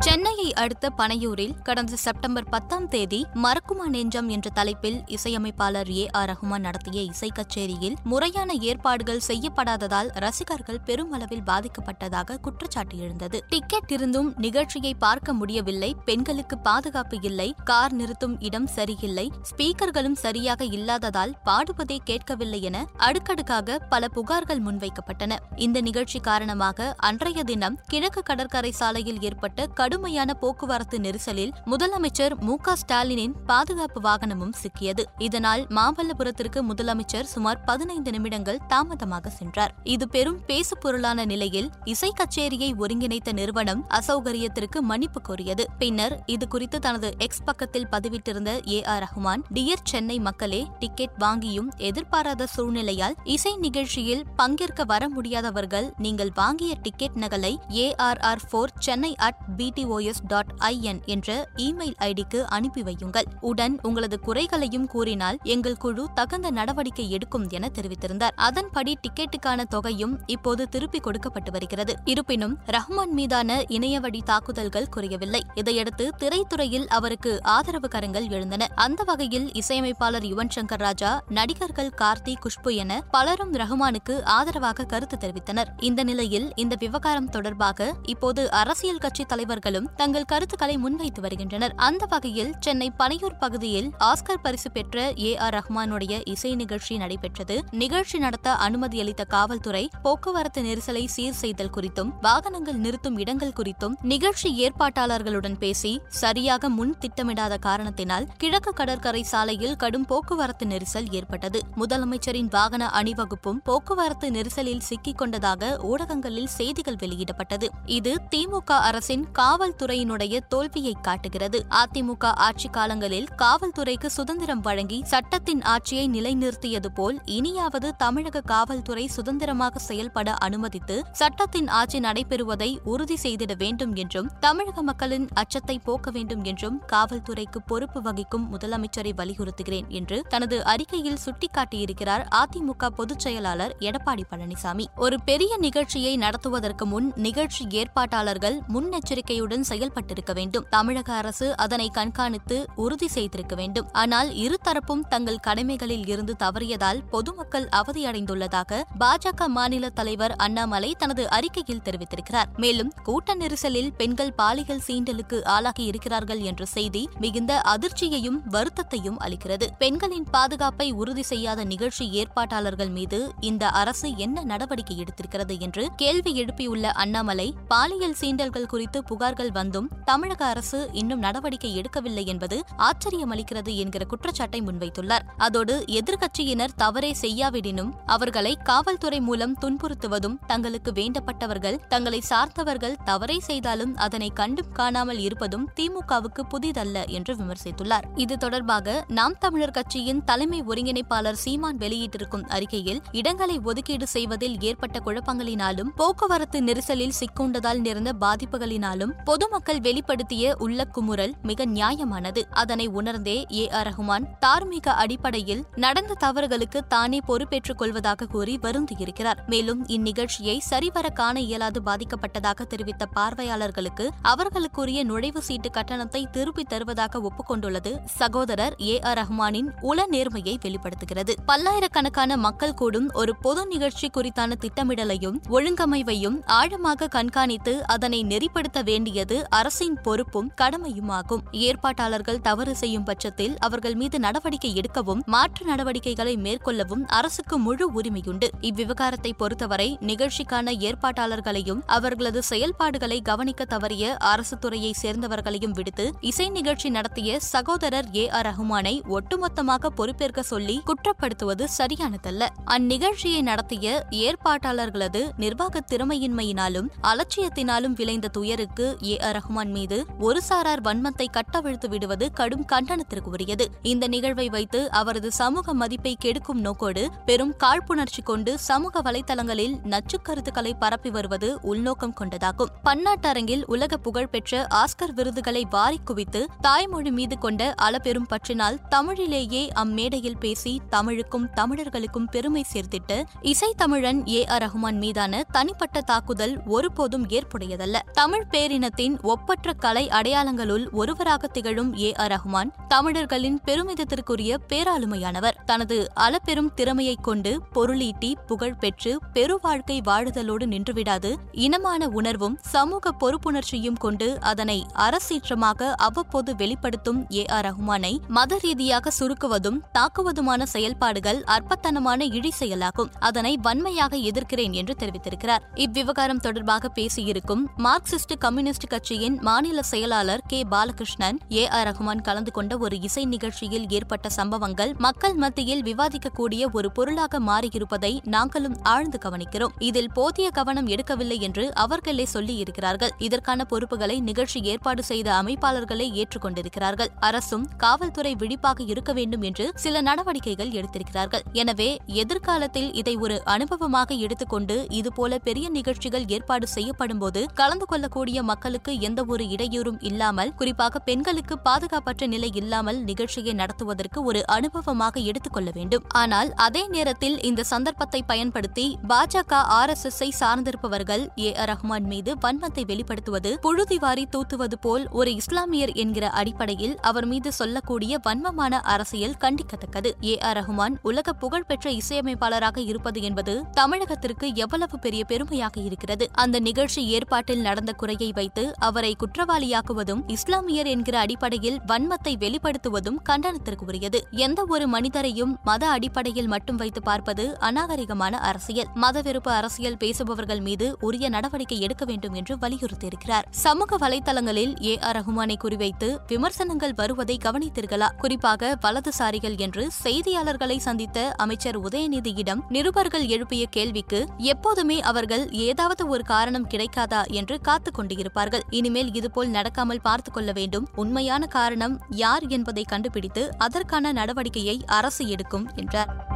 சென்னையை அடுத்த பனையூரில் கடந்த செப்டம்பர் பத்தாம் தேதி மறக்குமா நெஞ்சம் என்ற தலைப்பில் இசையமைப்பாளர் ஏ ஆர் ரஹ்மான் நடத்திய இசை கச்சேரியில் முறையான ஏற்பாடுகள் செய்யப்படாததால் ரசிகர்கள் பெருமளவில் பாதிக்கப்பட்டதாக குற்றச்சாட்டு எழுந்தது. டிக்கெட் இருந்தும் நிகழ்ச்சியை பார்க்க முடியவில்லை. பெண்களுக்கு பாதுகாப்பு இல்லை. கார் நிறுத்தும் இடம் சரியில்லை. ஸ்பீக்கர்களும் சரியாக இல்லாததால் பாடுவதே கேட்கவில்லை என அடுக்கடுக்காக பல புகார்கள் முன்வைக்கப்பட்டன. இந்த நிகழ்ச்சி காரணமாக அன்றைய தினம் கிழக்கு கடற்கரை சாலையில் ஏற்பட்ட கடுமையான போக்குவரத்து நெரிசலில் முதலமைச்சர் மு க ஸ்டாலினின் பாதுகாப்பு வாகனமும் சிக்கியது. இதனால் மாமல்லபுரத்திற்கு முதலமைச்சர் சுமார் பதினைந்து நிமிடங்கள் தாமதமாக சென்றார். இது பெரும் பேசு பொருளான நிலையில் இசை கச்சேரியை ஒருங்கிணைத்த நிறுவனம் அசௌகரியத்திற்கு மன்னிப்பு கோரியது. பின்னர் இது குறித்து தனது எக்ஸ் பக்கத்தில் பதிவிட்டிருந்த A R Rahman dear Chennai மக்களே டிக்கெட் வாங்கியும் எதிர்பாராத சூழ்நிலையால் இசை நிகழ்ச்சியில் பங்கேற்க வர முடியாதவர்கள் நீங்கள் வாங்கிய டிக்கெட் நகலை A R R for Chennai at TTOS dot IN என்ற இமெயில் ஐடிக்கு அனுப்பி வையுங்கள். உடன் உங்களது குறைகளையும் கூறினால் எங்கள் குழு தகுந்த நடவடிக்கை எடுக்கும் என தெரிவித்திருந்தார். அதன்படி டிக்கெட்டுக்கான தொகையும் இப்போது திருப்பி கொடுக்கப்பட்டு வருகிறது. இருப்பினும் ரஹ்மான் மீதான இணையவழி தாக்குதல்கள் குறையவில்லை. இதையடுத்து திரைத்துறையில் அவருக்கு ஆதரவு கரங்கள் எழுந்தன. அந்த வகையில் இசையமைப்பாளர் யுவன் சங்கர் ராஜா நடிகர்கள் கார்த்தி குஷ்பு என பலரும் ரஹ்மானுக்கு ஆதரவாக கருத்து தெரிவித்தனர். இந்த நிலையில் இந்த விவகாரம் தொடர்பாக இப்போது அரசியல் கட்சி தலைவர்களும் தங்கள் கருத்துக்களை முன்வைத்து வருகின்றனர். அந்த வகையில் சென்னை பனையூர் பகுதியில் ஆஸ்கர் பரிசு பெற்ற ஏ ஆர் ரஹ்மானுடைய இசை நிகழ்ச்சி நடைபெற்றது. நிகழ்ச்சி நடத்த அனுமதி அளித்த காவல்துறை போக்குவரத்து நெரிசலை சீர் செய்தல் குறித்தும் வாகனங்கள் நிறுத்தும் இடங்கள் குறித்தும் நிகழ்ச்சி ஏற்பாட்டாளர்களுடன் பேசி சரியாக முன் திட்டமிடாத காரணத்தினால் கிழக்கு கடற்கரை சாலையில் கடும் போக்குவரத்து நெரிசல் ஏற்பட்டது. முதலமைச்சரின் வாகன அணிவகுப்பும் போக்குவரத்து நெரிசலில் சிக்கிக் கொண்டதாக ஊடகங்களில் செய்திகள் வெளியிடப்பட்டது. இது திமுக அரசின் காவல்துறையினுடைய தோல்வியை காட்டுகிறது. அதிமுக ஆட்சி காலங்களில் காவல்துறைக்கு சுதந்திரம் வழங்கி சட்டத்தின் ஆட்சியை நிலைநிறுத்தியது போல் இனியாவது தமிழக காவல்துறை சுதந்திரமாக செயல்பட அனுமதித்து சட்டத்தின் ஆட்சி நடைபெறுவதை உறுதி செய்திட வேண்டும் என்றும் தமிழக மக்களின் அச்சத்தை போக்க வேண்டும் என்றும் காவல்துறைக்கு பொறுப்பு வகிக்கும் முதலமைச்சரை வலியுறுத்துகிறேன் என்று தனது அறிக்கையில் சுட்டிக்காட்டியிருக்கிறார் அதிமுக பொதுச் செயலாளர் எடப்பாடி பழனிசாமி. ஒரு பெரிய நிகழ்ச்சியை நடத்துவதற்கு முன் நிகழ்ச்சி ஏற்பாட்டாளர்கள் முன்னெச்சரிக்கையுடன் செயல்பட்டிருக்க வேண்டும். தமிழக அரசு அதனை கண்காணித்து உறுதி செய்திருக்க வேண்டும். ஆனால் இருதரப்பும் தங்கள் கடமைகளில் இருந்து தவறியதால் பொதுமக்கள் அவதியடைந்துள்ளதாக பாஜக மாநில தலைவர் அண்ணாமலை தனது அறிக்கையில் தெரிவித்திருக்கிறார். மேலும் கூட்ட நெரிசலில் பெண்கள் பாலியல் சீண்டலுக்கு ஆளாகி இருக்கிறார்கள் என்ற செய்தி மிகுந்த அதிர்ச்சியையும் வருத்தத்தையும் அளிக்கிறது. பெண்களின் பாதுகாப்பை உறுதி செய்யாத நிகழ்ச்சி ஏற்பாட்டாளர்கள் மீது இந்த அரசு என்ன நடவடிக்கை எடுத்திருக்கிறது என்று கேள்வி எழுப்பியுள்ள அண்ணாமலை பாலியல் சீண்டல்கள் குறித்து புகார் புகார்கள் வந்தும் தமிழக அரசு இன்னும் நடவடிக்கை எடுக்கவில்லை என்பது ஆச்சரியமளிக்கிறது என்கிற குற்றச்சாட்டை முன்வைத்துள்ளார். அதோடு எதிர்க்கட்சியினர் தவறே செய்யாவிடினும் அவர்களை காவல்துறை மூலம் துன்புறுத்துவதும் தங்களுக்கு வேண்டப்பட்டவர்கள் தங்களை சார்ந்தவர்கள் தவறை செய்தாலும் அதனை கண்டும் காணாமல் இருப்பதும் திமுகவுக்கு புதிதல்ல என்று விமர்சித்துள்ளார். இது தொடர்பாக நாம் தமிழர் கட்சியின் தலைமை ஒருங்கிணைப்பாளர் சீமான் வெளியிட்டிருக்கும் அறிக்கையில் இடங்களை ஒதுக்கீடு செய்வதில் ஏற்பட்ட குழப்பங்களினாலும் போக்குவரத்து நெரிசலில் சிக்குண்டதால் நேர்ந்த பாதிப்புகளினாலும் பொதுமக்கள் வெளிப்படுத்திய உள்ள குமுறல் மிக நியாயமானது. அதனை உணர்ந்தே ஏ ஆர் ரஹ்மான் தார்மீக அடிப்படையில் நடந்த தவறுகளுக்கு தானே பொறுப்பேற்றுக் கொள்வதாக கூறி வருந்தியிருக்கிறார். மேலும் இந்நிகழ்ச்சியை சரிவர காண இயலாது பாதிக்கப்பட்டதாக தெரிவித்த பார்வையாளர்களுக்கு அவர்களுக்குரிய நுழைவு சீட்டு கட்டணத்தை திருப்பித் தருவதாக ஒப்புக்கொண்டுள்ளது சகோதரர் ஏ ஆர் ரஹ்மானின் உள நேர்மையை வெளிப்படுத்துகிறது. பல்லாயிரக்கணக்கான மக்கள் கூடும் ஒரு பொது நிகழ்ச்சி குறித்தான திட்டமிடலையும் ஒழுங்கமைவையும் ஆழமாக கண்காணித்து அதனை நெறிப்படுத்த வேண்டியது அரசின் பொறுப்பும் கடமையுமாகும். ஏற்பாட்டாளர்கள் தவறு செய்யும் பட்சத்தில் அவர்கள் மீது நடவடிக்கை எடுக்கவும் மாற்று நடவடிக்கைகளை மேற்கொள்ளவும் அரசுக்கு முழு உரிமையுண்டு. இவ்விவகாரத்தை பொறுத்தவரை நிகழ்ச்சிக்கான ஏற்பாட்டாளர்களையும் அவர்களது செயல்பாடுகளை கவனிக்க தவறிய அரசு துறையை சேர்ந்தவர்களையும் விடுத்து இசை நிகழ்ச்சி நடத்திய சகோதரர் ஏ ஆர் ரஹ்மானை ஒட்டுமொத்தமாக பொறுப்பேற்க சொல்லி குற்றப்படுத்துவது சரியானதல்ல. அந்நிகழ்ச்சியை நடத்திய ஏற்பாட்டாளர்களது நிர்வாக திறமையின்மையினாலும் அலட்சியத்தினாலும் விளைந்த துயருக்கு ஏ ஆர் ரஹ்மான் மீது ஒரு சாரார் வன்மத்தை கட்டவிழ்த்து விடுவது கடும் கண்டனத்திற்கு உரியது இந்த நிகழ்வை வைத்து அவரது சமூக மதிப்பை கெடுக்கும் நோக்கோடு பெரும் காழ்ப்புணர்ச்சி கொண்டு சமூக வலைதளங்களில் நச்சு கருத்துக்களை பரப்பி வருவது உள்நோக்கம் கொண்டதாகும். பன்னாட்டரங்கில் உலக புகழ்பெற்ற ஆஸ்கர் விருதுகளை வாரி குவித்து தாய்மொழி மீது கொண்ட அளப்பெரும் பற்றினால் தமிழிலேயே அம்மேடையில் பேசி தமிழுக்கும் தமிழர்களுக்கும் பெருமை சேர்த்திட்டு இசை தமிழன் ஏ ஆர் ரஹ்மான் மீதான தனிப்பட்ட தாக்குதல் ஒருபோதும் ஏற்புடையதல்ல. தமிழ் பேரின இனத்தின் ஒப்பற்ற கலை அடையாளங்களுள் ஒருவராக திகழும் ஏ ஆர் ரஹ்மான் தமிழர்களின் பெருமிதத்திற்குரிய பேராளுமையானவர். தனது அளப்பெரும் திறமையைக் கொண்டு பொருளீட்டி புகழ் பெற்று பெருவாழ்க்கை வாழுதலோடு நின்றுவிடாது. இனமான உணர்வும் சமூக பொறுப்புணர்ச்சியும் கொண்டு அதனை அரசீற்றமாக அவ்வப்போது வெளிப்படுத்தும் ஏ ஆர் ரஹ்மானை மத ரீதியாக சுருக்குவதும் தாக்குவதுமான செயல்பாடுகள் அற்பத்தனமான இழி செயலாகும். அதனை வன்மையாக எதிர்க்கிறேன் என்று தெரிவித்திருக்கிறார். இவ்விவகாரம் தொடர்பாக பேசியிருக்கும் மார்க்சிஸ்ட் கம்யூனிஸ்ட் கட்சியின் மாநில செயலாளர் K. Balakrishnan A. R. Rahman கலந்து கொண்ட ஒரு இசை நிகழ்ச்சியில் ஏற்பட்ட சம்பவங்கள் மக்கள் மத்தியில் விவாதிக்கக்கூடிய ஒரு பொருளாக மாறியிருப்பதை நாங்களும் ஆழ்ந்து கவனிக்கிறோம். இதில் போதிய கவனம் எடுக்கவில்லை என்று அவர்களே சொல்லியிருக்கிறார்கள். இதற்கான பொறுப்புகளை நிகழ்ச்சி ஏற்பாடு செய்த அமைப்பாளர்களே ஏற்றுக்கொண்டிருக்கிறார்கள். அரசும் காவல்துறை விழிப்பாக இருக்க வேண்டும் என்று சில நடவடிக்கைகள் எடுத்திருக்கிறார்கள். எனவே எதிர்காலத்தில் இதை ஒரு அனுபவமாக எடுத்துக்கொண்டு இதுபோல பெரிய நிகழ்ச்சிகள் ஏற்பாடு செய்யப்படும் போது கலந்து கொள்ளக்கூடிய மக்கள் மக்களுக்கு எந்த ஒரு இடையூறும் இல்லாமல் குறிப்பாக பெண்களுக்கு பாதுகாப்பற்ற நிலை இல்லாமல் நிகழ்ச்சியை நடத்துவதற்கு ஒரு அனுபவமாக எடுத்துக்கொள்ள வேண்டும். ஆனால் அதே நேரத்தில் இந்த சந்தர்ப்பத்தை பயன்படுத்தி பாஜக ஆர் எஸ் எஸ் ஐ சார்ந்திருப்பவர்கள் ஏ ஆர் ரஹ்மான் மீது வன்மத்தை வெளிப்படுத்துவது புழுதிவாரி தூத்துவது போல் ஒரு இஸ்லாமியர் என்கிற அடிப்படையில் அவர் மீது சொல்லக்கூடிய வன்மமான அரசியல் கண்டிக்கத்தக்கது. ஏ ஆர் ரஹ்மான் உலக புகழ்பெற்ற இசையமைப்பாளராக இருப்பது என்பது தமிழகத்திற்கு எவ்வளவு பெரிய பெருமையாக இருக்கிறது. அந்த நிகழ்ச்சி ஏற்பாட்டில் நடந்த குறையை வைத்து அவரை குற்றவாளியாக்குவதும் இஸ்லாமியர் என்கிற அடிப்படையில் வன்மத்தை வெளிப்படுத்துவதும் கண்டனத்திற்கு உரியது எந்த ஒரு மனிதரையும் மத அடிப்படையில் மட்டும் வைத்து பார்ப்பது அநாகரிகமான அரசியல். மதவெறுப்பு அரசியல் பேசுபவர்கள் மீது உரிய நடவடிக்கை எடுக்க வேண்டும் என்று வலியுறுத்தியிருக்கிறார். சமூக வலைதளங்களில் ஏ ஆர் ரஹ்மானை குறிவைத்து விமர்சனங்கள் வருவதை கவனித்தீர்களா? குறிப்பாக வலதுசாரிகள் என்று செய்தியாளர்களை சந்தித்த அமைச்சர் உதயநிதியிடம் நிருபர்கள் எழுப்பிய கேள்விக்கு எப்போதுமே அவர்கள் ஏதாவது ஒரு காரணம் கிடைக்காதா என்று காத்துக் கொண்டிருப்பார்கள். இனிமேல் இதுபோல் நடக்காமல் பார்த்துக் கொள்ள வேண்டும். உண்மையான காரணம் யார் என்பதை கண்டுபிடித்து அதற்கான நடவடிக்கையை அரசு எடுக்கும் என்றார்.